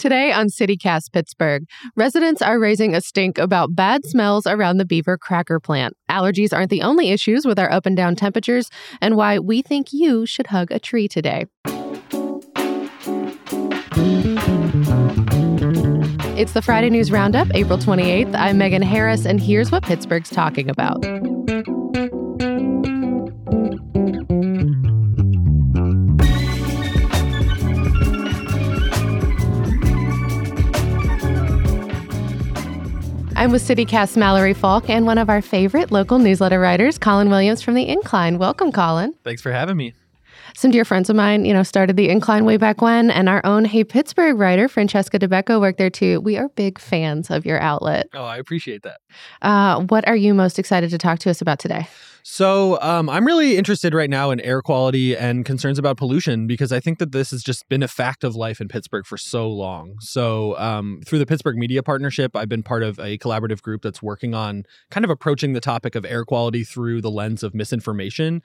Today on CityCast Pittsburgh, residents are raising a stink about bad smells around the Beaver Cracker plant. Allergies aren't the only issues with our up and down temperatures, and why we think you should hug a tree today. It's the Friday News Roundup, April 28th. I'm Megan Harris, and here's what Pittsburgh's talking about. I'm with CityCast Mallory Falk and one of our favorite local newsletter writers, Colin Williams from The Incline. Welcome, Colin. Thanks for having me. Some dear friends of mine, you know, started The Incline way back when, and our own Hey Pittsburgh writer, Francesca Dabecco, worked there too. We are big fans of your outlet. Oh, I appreciate that. Uh, what are you most excited to talk to us about today? So, um, I'm really interested right now in air quality and concerns about pollution because I think that this has just been a fact of life in Pittsburgh for so long. So, um, through the Pittsburgh Media Partnership, I've been part of a collaborative group that's working on kind of approaching the topic of air quality through the lens of misinformation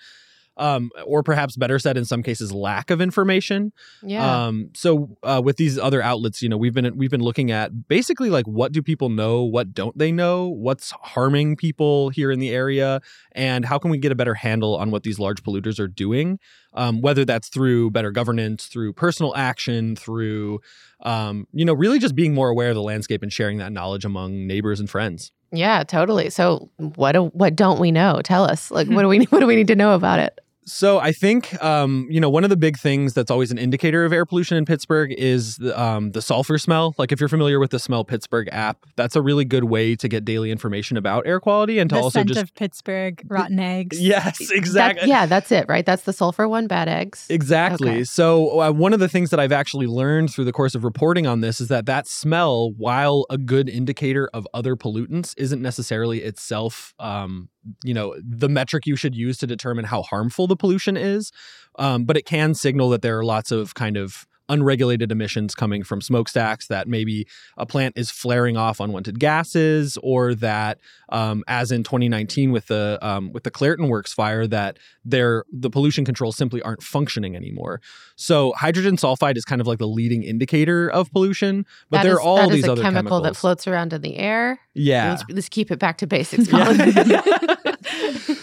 um, or perhaps better said, in some cases, lack of information. Yeah. Um, so uh, with these other outlets, you know, we've been we've been looking at basically like what do people know, what don't they know, what's harming people here in the area, and how can we get a better handle on what these large polluters are doing, um, whether that's through better governance, through personal action, through um, you know, really just being more aware of the landscape and sharing that knowledge among neighbors and friends. Yeah, totally. So what do, what don't we know? Tell us. Like what do we what do we need to know about it? So I think um, you know one of the big things that's always an indicator of air pollution in Pittsburgh is the, um, the sulfur smell. Like if you're familiar with the Smell Pittsburgh app, that's a really good way to get daily information about air quality and to the also scent just of Pittsburgh, rotten eggs. yes, exactly. That, yeah, that's it, right? That's the sulfur one, bad eggs. Exactly. Okay. So, uh, one of the things that I've actually learned through the course of reporting on this is that that smell, while a good indicator of other pollutants, isn't necessarily itself, um, you know, the metric you should use to determine how harmful the pollution is. Um, but it can signal that there are lots of kind of unregulated emissions coming from smokestacks that maybe a plant is flaring off unwanted gases or that um, as in 2019 with the um, with the Clairton Works fire that their the pollution controls simply aren't functioning anymore so hydrogen sulfide is kind of like the leading indicator of pollution but That there is- are all these a other chemical that floats around in the air. yeah Let's, let's keep it back to basics, Yeah.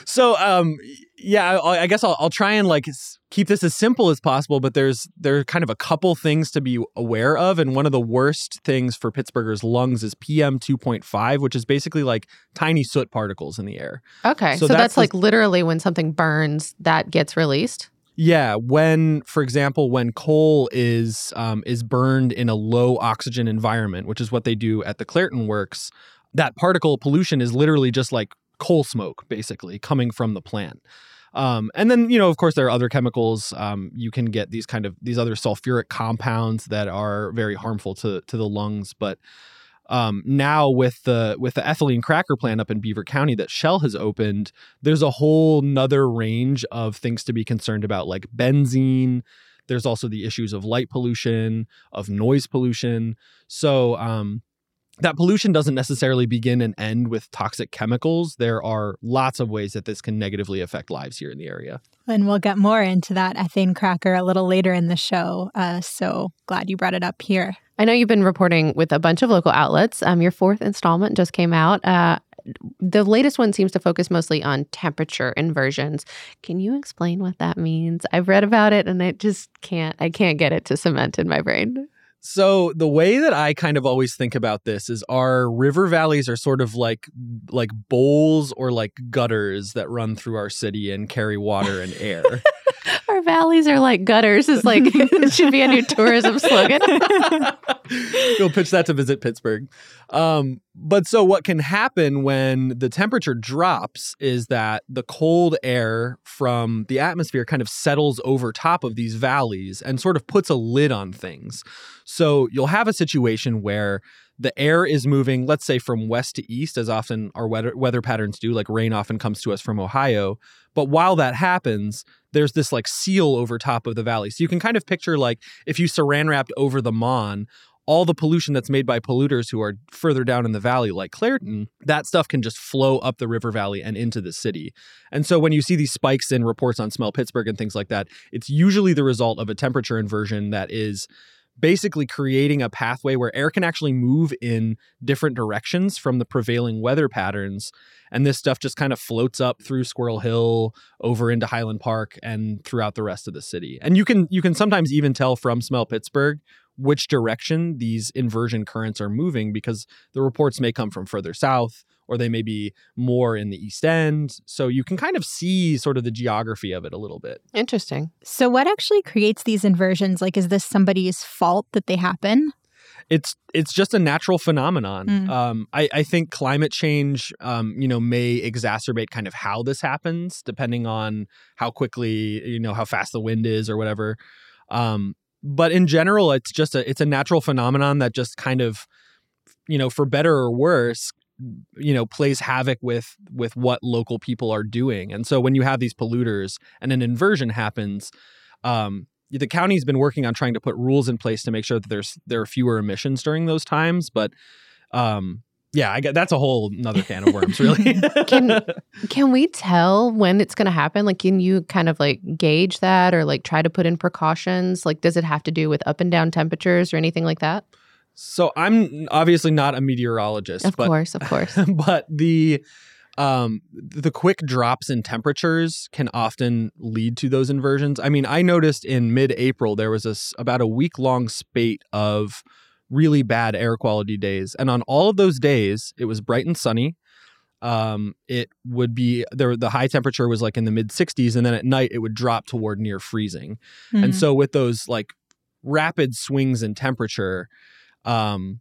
So um yeah I, I guess I'll, I'll try and like keep this as simple as possible but there's there are kind of a couple things to be aware of and one of the worst things for pittsburghers lungs is pm 2.5 which is basically like tiny soot particles in the air okay, so, So that's, that's like literally when something burns, that gets released. yeah when for example when coal is um, is burned in a low oxygen environment which is what they do at the clairton works that particle pollution is literally just like coal smoke basically coming from the plant um, and then you know of course there are other chemicals um, you can get these kind of these other sulfuric compounds that are very harmful to to the lungs but um, now with the with the ethylene cracker plant up in Beaver County that Shell has opened, there's a whole nother range of things to be concerned about, like benzene. There's also the issues of light pollution, of noise pollution. So um, that pollution doesn't necessarily begin and end with toxic chemicals. There are lots of ways that this can negatively affect lives here in the area. And we'll get more into that ethane cracker a little later in the show. Uh, so glad you brought it up here. I know you've been reporting with a bunch of local outlets. Um, your fourth installment just came out. Uh, the latest one seems to focus mostly on temperature inversions. Can you explain what that means? I've read about it and I just can't. I can't get it to cement in my brain. So the way that I kind of always think about this is our river valleys are sort of like like bowls or like gutters that run through our city and carry water and air. Our valleys are like gutters. Is like it should be a new tourism slogan. Go pitch that to visit Pittsburgh. Um, but so what can happen when the temperature drops is that the cold air from the atmosphere kind of settles over top of these valleys and sort of puts a lid on things. So you'll have a situation where the air is moving, let's say from west to east, as often our weather, weather patterns do, like rain often comes to us from Ohio. But while that happens, there's this like seal over top of the valley. So you can kind of picture like if you saran wrapped over the Mon, all the pollution that's made by polluters who are further down in the valley, like Clairton, that stuff can just flow up the river valley and into the city. And so when you see these spikes in reports on Smell Pittsburgh and things like that, it's usually the result of a temperature inversion that is basically creating a pathway where air can actually move in different directions from the prevailing weather patterns. And this stuff just kind of floats up through Squirrel Hill over into Highland Park and throughout the rest of the city. And you can you can sometimes even tell from Smell Pittsburgh which direction these inversion currents are moving because the reports may come from further south or they may be more in the east end. So you can kind of see sort of the geography of it a little bit. Interesting. So, what actually creates these inversions? Like, is this somebody's fault that they happen? It's it's just a natural phenomenon. Mm. Um, I, I think climate change, um, you know, may exacerbate kind of how this happens, depending on how quickly, you know, how fast the wind is or whatever. Um, but in general, it's just a it's a natural phenomenon that just kind of, you know, for better or worse, you know plays havoc with with what local people are doing and so when you have these polluters and an inversion happens um the county's been working on trying to put rules in place to make sure that there's there are fewer emissions during those times but um yeah i get that's a whole another can of worms really Can can we tell when it's going to happen? Like, can you kind of like gauge that, or like try to put in precautions? Like, does it have to do with up and down temperatures or anything like that? So i'm obviously not a meteorologist Of but course, of course. but the um the quick drops in temperatures can often lead to those inversions. I mean, I noticed in mid-April there was a s about a week-long spate of really bad air quality days, and on all of those days, it was bright and sunny. Um, it would be there. The high temperature was like in the mid 60s, and then at night it would drop toward near freezing. And Mhm. so with those like rapid swings in temperature, um,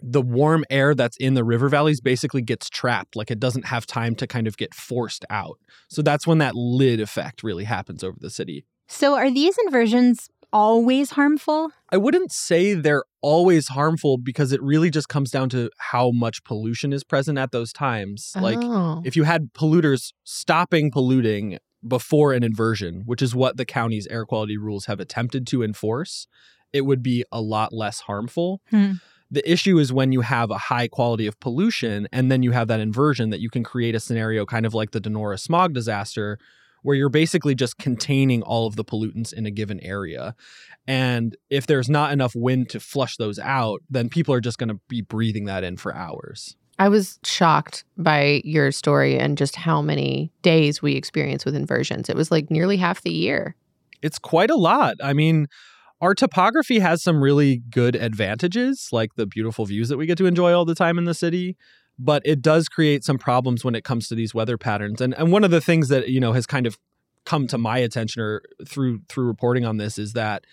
the warm air that's in the river valleys basically gets trapped. Like it doesn't have time to kind of get forced out. So that's when that lid effect really happens over the city. so, are these inversions always harmful? I wouldn't say they're always harmful because it really just comes down to how much pollution is present at those times. Like oh. if you had polluters stopping polluting before an inversion, which is what the county's air quality rules have attempted to enforce, it would be a lot less harmful. Hmm. The issue is when you have a high quality of pollution and then you have that inversion that you can create a scenario kind of like the Donora smog disaster where you're basically just containing all of the pollutants in a given area. And if there's not enough wind to flush those out, then people are just going to be breathing that in for hours. I was shocked by your story and just how many days we experience with inversions. It was like nearly half the year. it's quite a lot. I mean, our topography has some really good advantages, like the beautiful views that we get to enjoy all the time in the city. But it does create some problems when it comes to these weather patterns. And and one of the things that you know has kind of come to my attention or through through reporting on this is that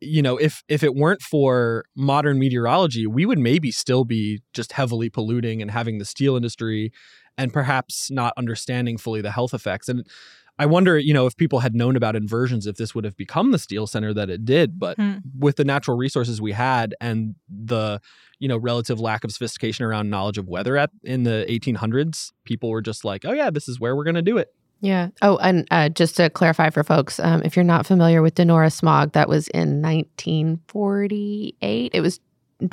you know if if it weren't for modern meteorology we would maybe still be just heavily polluting and having the steel industry and perhaps not understanding fully the health effects and I wonder, you know, if people had known about inversions, if this would have become the steel center that it did. But Hmm. with the natural resources we had and the, you know, relative lack of sophistication around knowledge of weather at in the 1800s, people were just like, "Oh yeah, this is where we're going to do it." Yeah. Oh, and uh, just to clarify for folks, um, if you're not familiar with Donora smog, that was in 1948. It was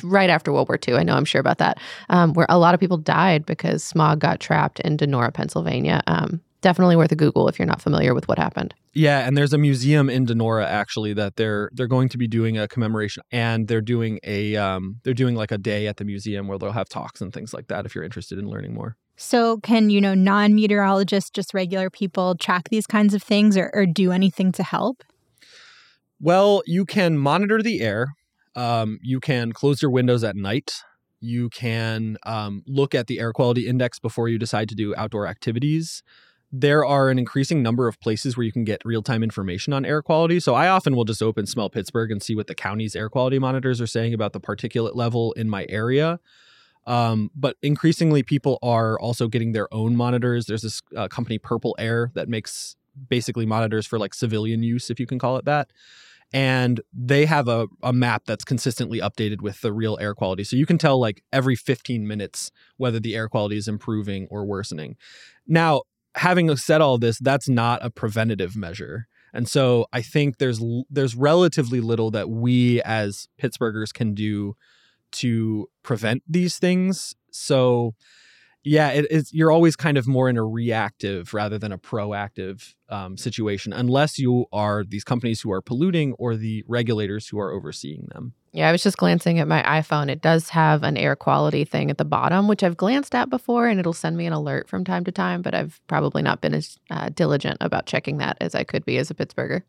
right after World War II. I know I'm sure about that, um, where a lot of people died because smog got trapped in Donora, Pennsylvania. Um, definitely worth a Google if you're not familiar with what happened. Yeah, and there's a museum in Donora actually that they're they're going to be doing a commemoration, and they're doing a um, they're doing like a day at the museum where they'll have talks and things like that. If you're interested in learning more. So, can, you know, non meteorologists, just regular people, track these kinds of things or, or do anything to help? Well, you can monitor the air. Um, you can close your windows at night. You can um, look at the air quality index before you decide to do outdoor activities. There are an increasing number of places where you can get real time information on air quality. So I often will just open Smell Pittsburgh and see what the county's air quality monitors are saying about the particulate level in my area. Um, but increasingly, people are also getting their own monitors. There's this uh, company, Purple Air, that makes basically monitors for like civilian use, if you can call it that. And they have a, a map that's consistently updated with the real air quality. So you can tell like every 15 minutes whether the air quality is improving or worsening. Now, having said all this, that's not a preventative measure. And so I think there's there's relatively little that we as Pittsburghers can do to prevent these things. So yeah, it is. You're always kind of more in a reactive rather than a proactive um, situation, unless you are these companies who are polluting or the regulators who are overseeing them. Yeah, I was just glancing at my iPhone. It does have an air quality thing at the bottom, which I've glanced at before, and it'll send me an alert from time to time. But I've probably not been as uh, diligent about checking that as I could be as a Pittsburgher.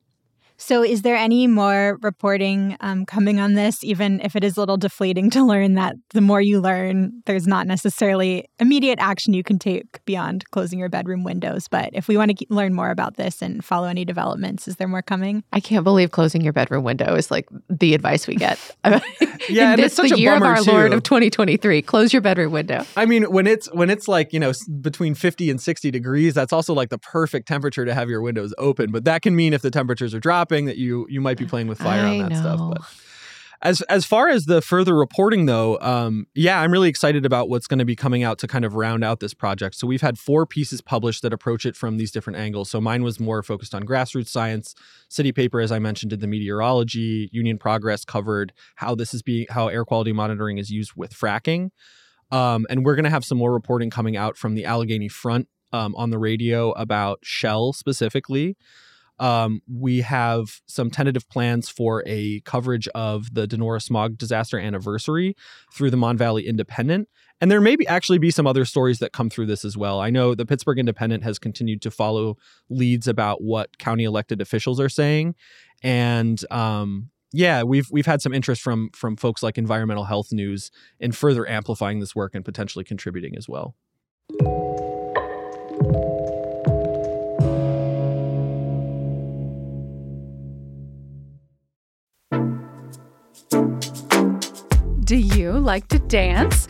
So, is there any more reporting um, coming on this, even if it is a little deflating to learn that the more you learn, there's not necessarily immediate action you can take beyond closing your bedroom windows? But if we want to learn more about this and follow any developments, is there more coming? I can't believe closing your bedroom window is like the advice we get. yeah, and this it's the year of our too. Lord of 2023. Close your bedroom window. I mean, when it's when it's like you know between 50 and 60 degrees, that's also like the perfect temperature to have your windows open. But that can mean if the temperatures are dropping that you you might be playing with fire I on that know. stuff. But as as far as the further reporting though, um, yeah, I'm really excited about what's going to be coming out to kind of round out this project. So we've had four pieces published that approach it from these different angles. So mine was more focused on grassroots science. City Paper, as I mentioned, did the meteorology. Union Progress covered how this is being how air quality monitoring is used with fracking. Um, and we're going to have some more reporting coming out from the Allegheny Front um, on the radio about Shell specifically. Um, we have some tentative plans for a coverage of the Donora smog disaster anniversary through the Mon Valley Independent. And there may be actually be some other stories that come through this as well. I know the Pittsburgh Independent has continued to follow leads about what county elected officials are saying, and um, yeah, we've we've had some interest from from folks like Environmental Health News in further amplifying this work and potentially contributing as well. Do you like to dance?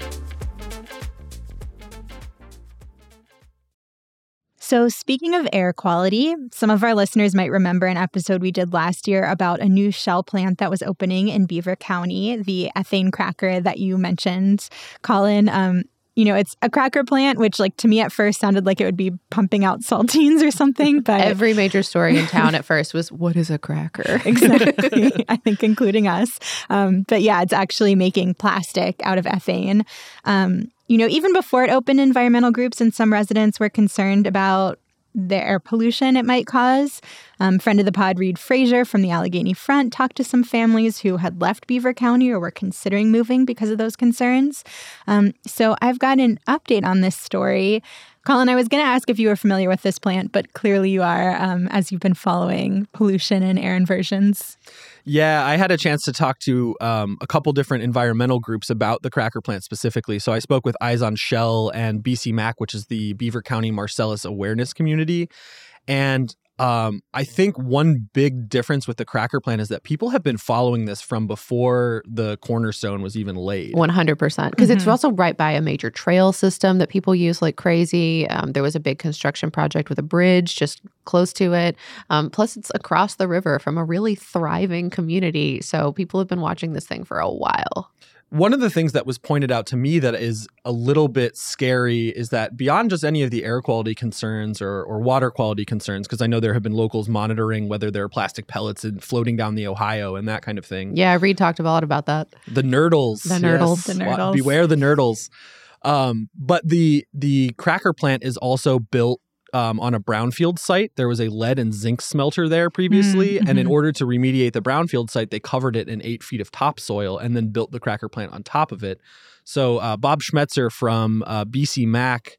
So, speaking of air quality, some of our listeners might remember an episode we did last year about a new shell plant that was opening in Beaver County, the ethane cracker that you mentioned, Colin. Um, you know, it's a cracker plant, which, like, to me at first sounded like it would be pumping out saltines or something. But Every major story in town at first was, What is a cracker? exactly. I think including us. Um, but yeah, it's actually making plastic out of ethane. Um, you know, even before it opened, environmental groups and some residents were concerned about the air pollution it might cause. Um, friend of the pod, Reid Frazier from the Allegheny Front, talked to some families who had left Beaver County or were considering moving because of those concerns. Um, so I've got an update on this story. Colin, I was going to ask if you were familiar with this plant, but clearly you are, um, as you've been following pollution and air inversions. Yeah, I had a chance to talk to um, a couple different environmental groups about the cracker plant specifically. So I spoke with Eyes on Shell and BC Mac, which is the Beaver County Marcellus Awareness Community. And um, I think one big difference with the cracker plan is that people have been following this from before the cornerstone was even laid. 100%. Because it's Mhm. also right by a major trail system that people use like crazy. Um, there was a big construction project with a bridge just close to it. Um, plus, it's across the river from a really thriving community. So people have been watching this thing for a while. One of the things that was pointed out to me that is a little bit scary is that beyond just any of the air quality concerns or, or water quality concerns, because I know there have been locals monitoring whether there are plastic pellets in, floating down the Ohio and that kind of thing. Yeah, Reid talked a lot about that. The nurdles. The nurdles. The nurdles. Beware the nurdles. Um, but the the cracker plant is also built um, on a brownfield site. There was a lead and zinc smelter there previously, and in mhm. order to remediate the brownfield site, they covered it in eight feet of topsoil and then built the cracker plant on top of it. So uh, Bob Schmetzer from uh, BC Mac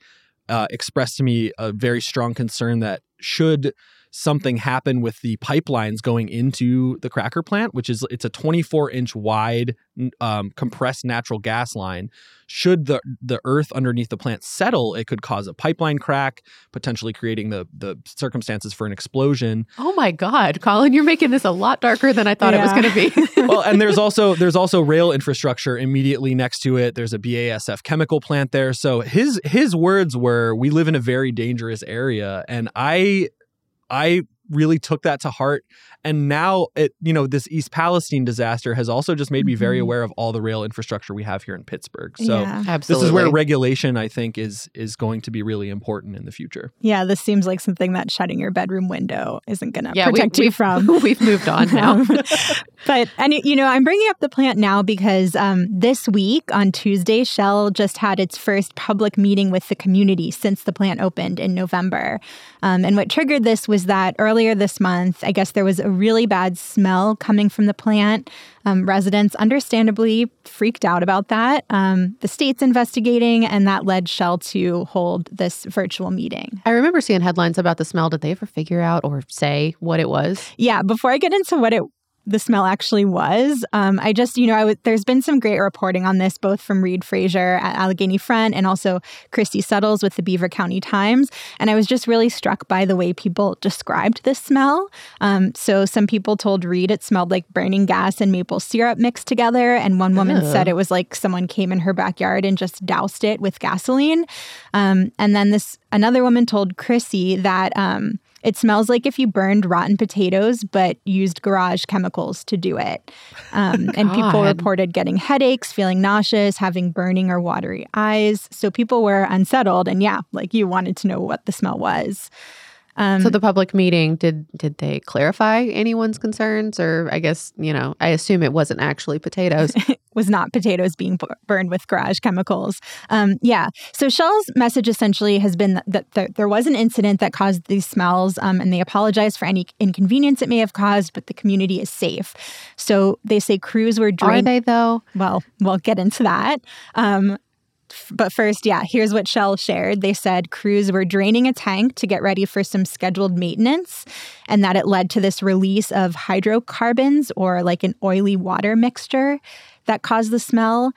uh, expressed to me a very strong concern that should something happen with the pipelines going into the cracker plant, which is it's a 24 inch wide um, compressed natural gas line. Should the the earth underneath the plant settle, it could cause a pipeline crack, potentially creating the the circumstances for an explosion. Oh my God, Colin, you're making this a lot darker than I thought Yeah. it was going to be. well, and there's also there's also rail infrastructure immediately next to it. There's a BASF chemical plant there. So his his words were, "We live in a very dangerous area," and I I really took that to heart. And now it you know this East Palestine disaster has also just made me very Mhm. aware of all the rail infrastructure we have here in Pittsburgh. So. yeah. This is where regulation, I think, is is going to be really important in the future. Yeah, this seems like something that shutting your bedroom window isn't going to yeah, we, protect you we've, from. we've moved on now. But and you know, I'm bringing up the plant now because um, this week on Tuesday, Shell just had its first public meeting with the community since the plant opened in November. Um, and what triggered this was that earlier this month, I guess there was a really bad smell coming from the plant. Um, residents understandably freaked out about that. Um, the state's investigating, and that led Shell to hold this virtual meeting. I remember seeing headlines about the smell. Did they ever figure out or say what it was? Yeah, before I get into what it the smell actually was, um, I just you know I w- there's been some great reporting on this both from Reid Frazier at Allegheny Front and also Chrissy Suttles with the Beaver County Times, and I was just really struck by the way people described this smell. Um, so some people told Reid it smelled like burning gas and maple syrup mixed together, and one woman Ugh. said it was like someone came in her backyard and just doused it with gasoline. Um, and then this another woman told Chrissy that um, it smells like if you burned rotten potatoes but used garage chemicals to do it. Um, and people reported getting headaches, feeling nauseous, having burning or watery eyes. So people were unsettled, and yeah, like you wanted to know what the smell was. Um, So the public meeting did did they clarify anyone's concerns or I guess, you know, I assume it wasn't actually potatoes. was not potatoes being bu- burned with garage chemicals. Um, yeah. So Shell's message essentially has been that, that there, there was an incident that caused these smells, um, and they apologize for any inconvenience it may have caused, but the community is safe. So they say crews were Are they though? Well, we'll get into that. Um, but first, yeah, here's what Shell shared. They said crews were draining a tank to get ready for some scheduled maintenance, and that it led to this release of hydrocarbons or like an oily water mixture that caused the smell.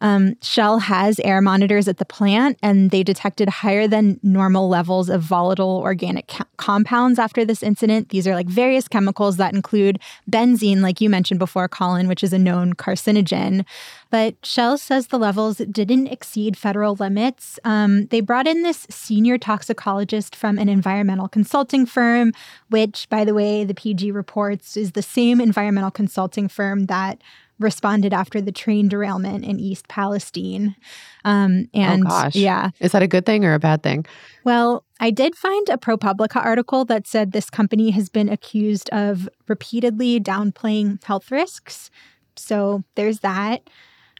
Um, Shell has air monitors at the plant, and they detected higher than normal levels of volatile organic co- compounds after this incident. These are like various chemicals that include benzene, like you mentioned before, Colin, which is a known carcinogen. But Shell says the levels didn't exceed federal limits. Um, they brought in this senior toxicologist from an environmental consulting firm, which, by the way, the PG reports is the same environmental consulting firm that responded after the train derailment in East Palestine. Um, and gosh. yeah, Is that a good thing or a bad thing? well, I did find a ProPublica article that said this company has been accused of repeatedly downplaying health risks. So there's that.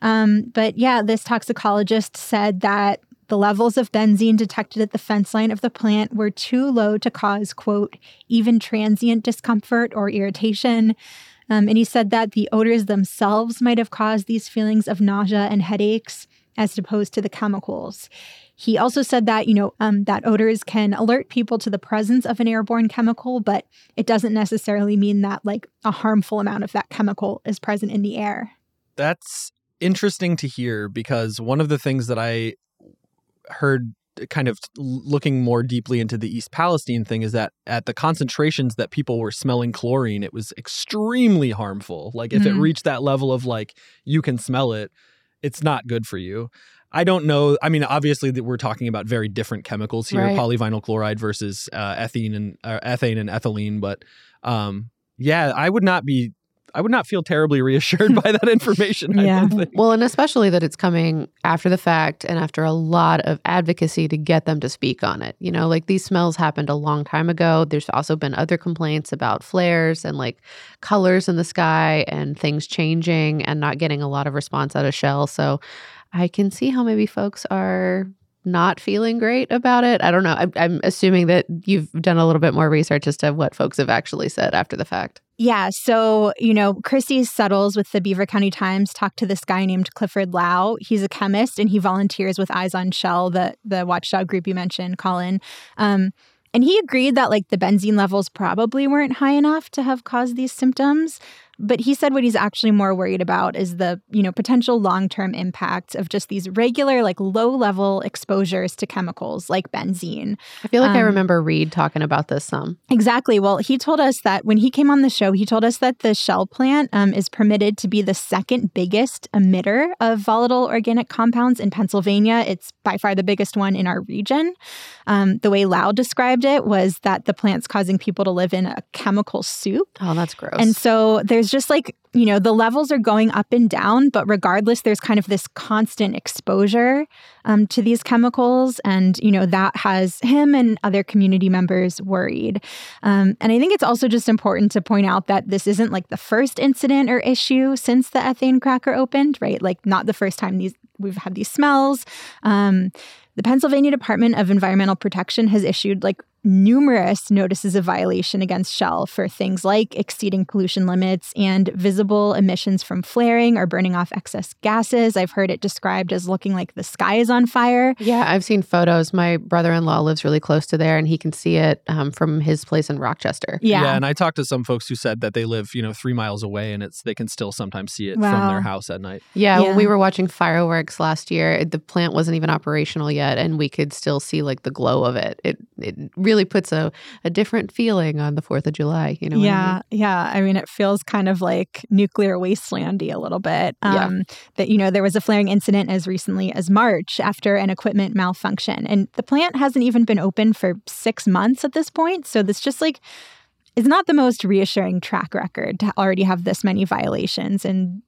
Um, but yeah, this toxicologist said that the levels of benzene detected at the fence line of the plant were too low to cause, quote, even transient discomfort or irritation. Um, and he said that the odors themselves might have caused these feelings of nausea and headaches as opposed to the chemicals. He also said that, you know, um, that odors can alert people to the presence of an airborne chemical, but it doesn't necessarily mean that like a harmful amount of that chemical is present in the air. That's interesting to hear because one of the things that I heard kind of looking more deeply into the East Palestine thing is that at the concentrations that people were smelling chlorine, it was extremely harmful. Like if mm-hmm. it reached that level of like you can smell it, it's not good for you. I don't know. I mean, obviously, that we're talking about very different chemicals here: right. polyvinyl chloride versus uh, ethene and uh, ethane and ethylene. But um, yeah, I would not be I would not feel terribly reassured by that information. yeah. Well, and especially that it's coming after the fact and after a lot of advocacy to get them to speak on it. You know, like these smells happened a long time ago. There's also been other complaints about flares and like colors in the sky and things changing and not getting a lot of response out of Shell. So I can see how maybe folks are not feeling great about it. I don't know. I'm, I'm, assuming that you've done a little bit more research as to what folks have actually said after the fact. Yeah. So, you know, Chrissy Suttles with the Beaver County Times talked to this guy named Clifford Lau. He's a chemist and he volunteers with Eyes on Shell, the, the watchdog group you mentioned, Colin. Um, and he agreed that like the benzene levels probably weren't high enough to have caused these symptoms. But he said what he's actually more worried about is the, you know, potential long-term impact of just these regular, like low-level exposures to chemicals like benzene. I feel like um, I remember Reid talking about this some. Exactly. Well, he told us that when he came on the show, he told us that the Shell plant um, is permitted to be the second biggest emitter of volatile organic compounds in Pennsylvania. It's by far the biggest one in our region. Um, the way Lau described it was that the plant's causing people to live in a chemical soup. Oh, that's gross. And so there's just like, you know, the levels are going up and down, but regardless, there's kind of this constant exposure um, to these chemicals. And, you know, that has him and other community members worried. Um, and I think it's also just important to point out that this isn't like the first incident or issue since the ethane cracker opened, right? Like, not the first time these we've had these smells. Um, the Pennsylvania Department of Environmental Protection has issued like numerous notices of violation against Shell for things like exceeding pollution limits and visible emissions from flaring or burning off excess gases. I've heard it described as looking like the sky is on fire. Yeah, I've seen photos. My brother in law lives really close to there and he can see it um, from his place in Rochester. Yeah. yeah. And I talked to some folks who said that they live, you know, three miles away and it's they can still sometimes see it wow. from their house at night. Yeah, yeah, when we were watching fireworks last year, the plant wasn't even operational yet and we could still see like the glow of it. It it really really puts a, a different feeling on the 4th of July. You know? Yeah. I mean? Yeah. I mean, it feels kind of like nuclear wastelandy a little bit. Um, yeah. That, you know, there was a flaring incident as recently as March after an equipment malfunction. And the plant hasn't even been open for six months at this point. So this just like, is not the most reassuring track record to already have this many violations in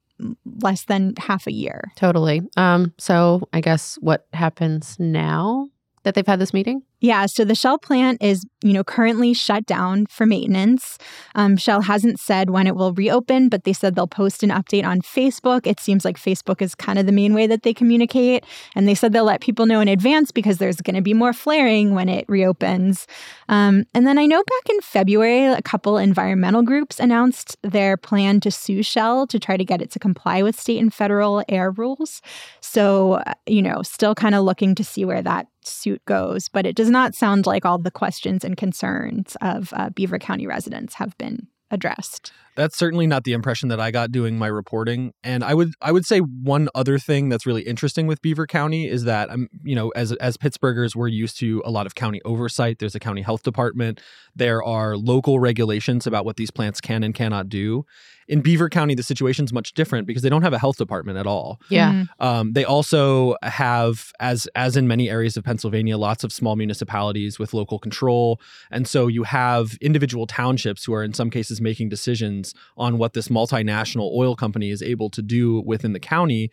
less than half a year. Totally. Um, so I guess what happens now that they've had this meeting? Yeah, so the Shell plant is, you know, currently shut down for maintenance. Um, Shell hasn't said when it will reopen, but they said they'll post an update on Facebook. It seems like Facebook is kind of the main way that they communicate, and they said they'll let people know in advance because there's going to be more flaring when it reopens. Um, and then I know back in February, a couple environmental groups announced their plan to sue Shell to try to get it to comply with state and federal air rules. So, uh, you know, still kind of looking to see where that suit goes, but it does not sound like all the questions and concerns of uh, Beaver County residents have been addressed. That's certainly not the impression that I got doing my reporting. And I would I would say one other thing that's really interesting with Beaver County is that I'm um, you know as as Pittsburghers we're used to a lot of county oversight. There's a county health department. There are local regulations about what these plants can and cannot do. In Beaver County, the situation's much different because they don't have a health department at all. Yeah. Mm-hmm. Um, they also have, as as in many areas of Pennsylvania, lots of small municipalities with local control, and so you have individual townships who are in some cases making decisions on what this multinational oil company is able to do within the county.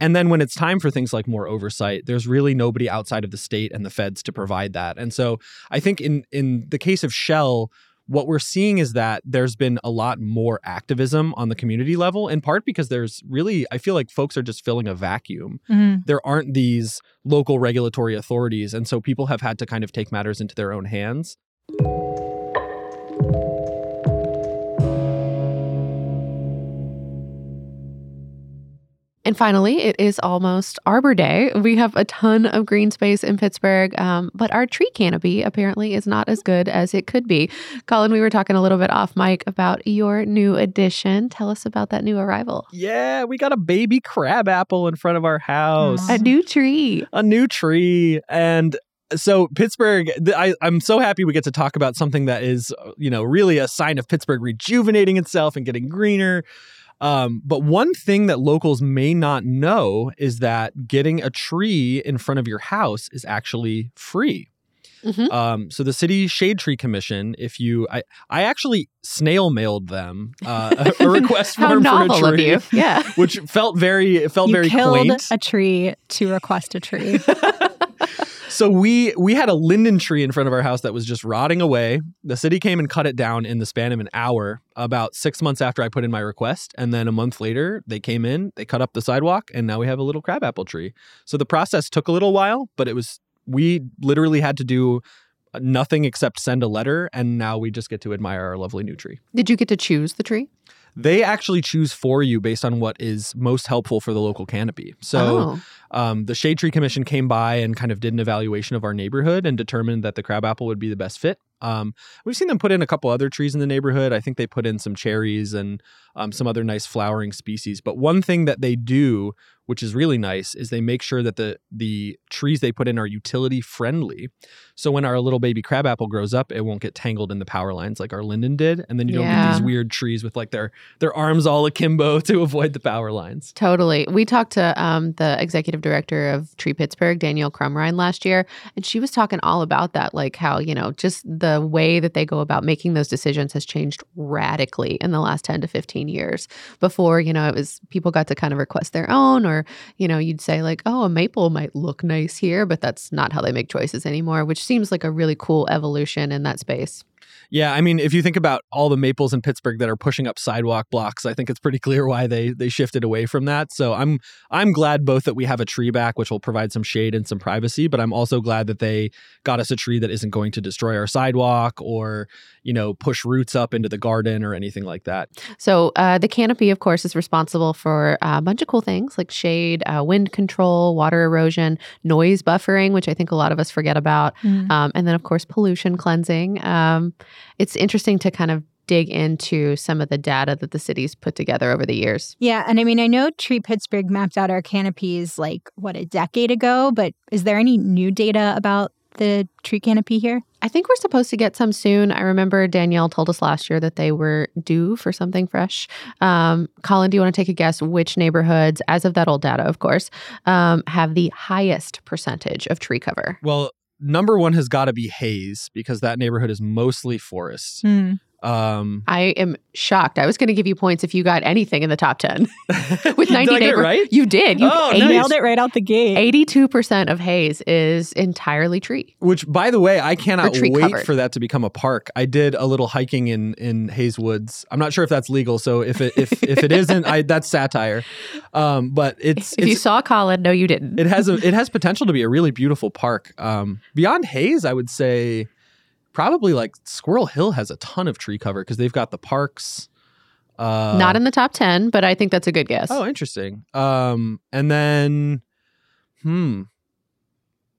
And then when it's time for things like more oversight, there's really nobody outside of the state and the feds to provide that. And so I think in in the case of Shell, what we're seeing is that there's been a lot more activism on the community level, in part because there's really, I feel like folks are just filling a vacuum. Mm-hmm. There aren't these local regulatory authorities. And so people have had to kind of take matters into their own hands. And finally, it is almost Arbor Day. We have a ton of green space in Pittsburgh, um, but our tree canopy apparently is not as good as it could be. Colin, we were talking a little bit off mic about your new addition. Tell us about that new arrival. Yeah, we got a baby crab apple in front of our house. A new tree. A new tree. And so Pittsburgh, I, I'm so happy we get to talk about something that is, uh, you know, really a sign of Pittsburgh rejuvenating itself and getting greener. Um, but one thing that locals may not know is that getting a tree in front of your house is actually free. Mhm. Um, so the city shade tree commission, if you, I, I actually snail mailed them uh, a, a request form for a of tree, you. Yeah. which felt very, it felt you very killed quaint. a tree to request a tree. So we we had a linden tree in front of our house that was just rotting away. The city came and cut it down in the span of an hour, about six months after I put in my request, and then a month later they came in, they cut up the sidewalk, and now we have a little crabapple tree. So the process took a little while, but it was we literally had to do nothing except send a letter, and now we just get to admire our lovely new tree. Did you get to choose the tree? They actually choose for you based on what is most helpful for the local canopy. So oh. Um, the Shade Tree Commission came by and kind of did an evaluation of our neighborhood and determined that the crabapple would be the best fit. Um, we've seen them put in a couple other trees in the neighborhood. I think they put in some cherries and um, some other nice flowering species. But one thing that they do, which is really nice, is they make sure that the the trees they put in are utility friendly. So when our little baby crabapple grows up, it won't get tangled in the power lines like our linden did, and then you don't get these weird trees with like their their arms all akimbo to avoid the power lines. Totally. We talked to um, the executive director of Tree Pittsburgh, Danielle Crumrine, last year, and she was talking all about that, like how, you know, just the way that they go about making those decisions has changed radically in the last 10 to 15 years. Before, you know, it was people got to kind of request their own, or, you know, you'd say, like, oh, a maple might look nice here, but that's not how they make choices anymore, which seems like a really cool evolution in that space. Yeah, I mean, if you think about all the maples in Pittsburgh that are pushing up sidewalk blocks, I think it's pretty clear why they they shifted away from that. So I'm I'm glad both that we have a tree back, which will provide some shade and some privacy, but I'm also glad that they got us a tree that isn't going to destroy our sidewalk or you know push roots up into the garden or anything like that. So uh, the canopy, of course, is responsible for a bunch of cool things like shade, uh, wind control, water erosion, noise buffering, which I think a lot of us forget about, Mm. um, and then of course pollution cleansing. Um, it's interesting to kind of dig into some of the data that the city's put together over the years. Yeah, and I mean, I know Tree Pittsburgh mapped out our canopies like what a decade ago, but is there any new data about the tree canopy here? I think we're supposed to get some soon. I remember Danielle told us last year that they were due for something fresh. Um, Colin, do you want to take a guess which neighborhoods, as of that old data, of course, um, have the highest percentage of tree cover? Well, number one has got to be Hays because that neighborhood is mostly forest. Hmm. Um, I am shocked. I was going to give you points if you got anything in the top 10. With 90 did I get it right? You did. You Oh, eight- nice. Nailed it right out the gate. 82% of Hays is entirely tree. Which, by the way, I cannot wait covered. for that to become a park. I did a little hiking in in Hays Woods. I'm not sure if that's legal, so if it if if it isn't, I that's satire. Um, but it's If you saw Colin, no, you didn't. it has a it has potential to be a really beautiful park. Um, beyond Hays, I would say probably like Squirrel Hill has a ton of tree cover because they've got the parks. Uh, Not in the top 10, but I think that's a good guess. Oh, interesting. Um, and then, hmm,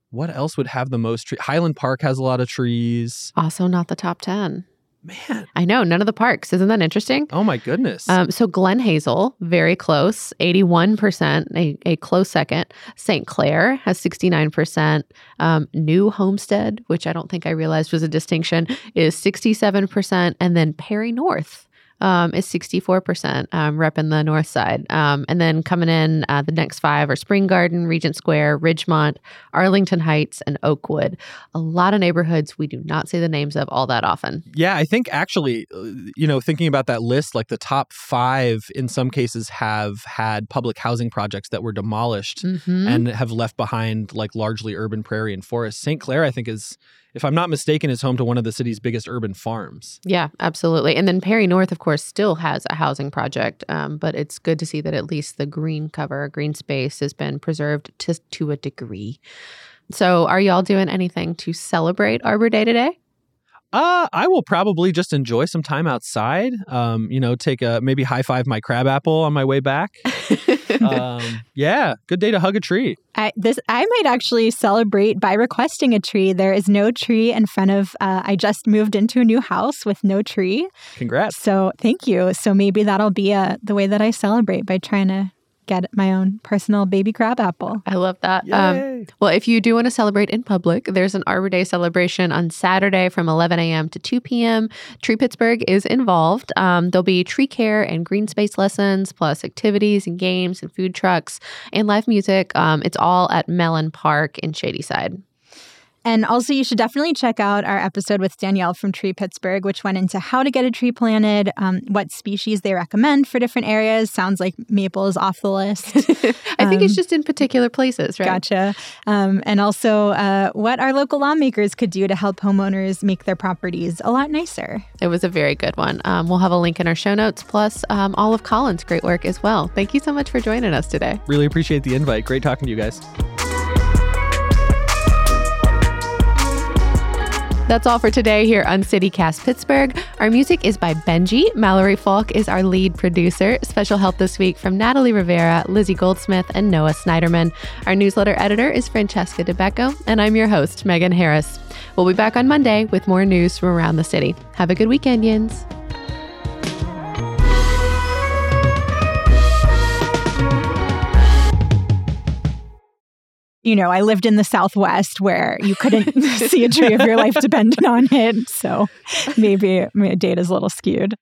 what else would have the most tree? Highland Park has a lot of trees. Also, not the top 10. Man, I know, none of the parks. Isn't that interesting? oh my goodness. Um, so Glen Hazel, very close, 81%, a, a close second. St. Clair has 69%. Um, New Homestead, which I don't think I realized was a distinction, is 67%. And then Perry North um, is 64%, um, rep in the north side. Um, and then coming in, uh, the next five are Spring Garden, Regent Square, Ridgemont, Arlington Heights, and Oakwood. A lot of neighborhoods we do not say the names of all that often. yeah, I think actually, uh, you know, thinking about that list, like the top five in some cases have had public housing projects that were demolished Mhm. and have left behind like largely urban prairie and forest. St. Clair, I think, is, if I'm not mistaken, is home to one of the city's biggest urban farms. Yeah, absolutely. And then Perry North, of course, still has a housing project, um, but it's good to see that at least the green cover, green space has been preserved to, to a degree. So, are y'all doing anything to celebrate Arbor Day today? Uh, I will probably just enjoy some time outside. Um, you know, take a maybe high five my crab apple on my way back. um, yeah, good day to hug a tree. I, this I might actually celebrate by requesting a tree. There is no tree in front of. Uh, I just moved into a new house with no tree, Congrats. so thank you. So maybe that'll be a, the way that I celebrate by trying to get my own personal baby crab apple. I love that. Um, well, if you do want to celebrate in public, there's an Arbor Day celebration on Saturday from 11 a.m. to 2 p.m. Tree Pittsburgh is involved. Um, there'll be tree care and green space lessons, plus activities and games and food trucks and live music. Um, it's all at Mellon Park in Shadyside. And also, you should definitely check out our episode with Danielle from Tree Pittsburgh, which went into how to get a tree planted, um, what species they recommend for different areas. Sounds like maple is off the list. I think it's just in particular places, right? Gotcha. Um, and also, uh, what our local lawmakers could do to help homeowners make their properties a lot nicer. It was a very good one. Um, we'll have a link in our show notes, plus um, all of Colin's great work as well. Thank you so much for joining us today. Really appreciate the invite. Great talking to you guys. That's all for today here on CityCast Pittsburgh. Our music is by Benji. Mallory Falk is our lead producer. Special help this week from Natalie Rivera, Lizzie Goldsmith, and Noah Snyderman. Our newsletter editor is Francesca Dabecco, and I'm your host, Megan Harris. We'll be back on Monday with more news from around the city. Have a good weekend, Yins. You know, I lived in the Southwest where you couldn't see a tree of your life dependent on it. So maybe, maybe data's a little skewed.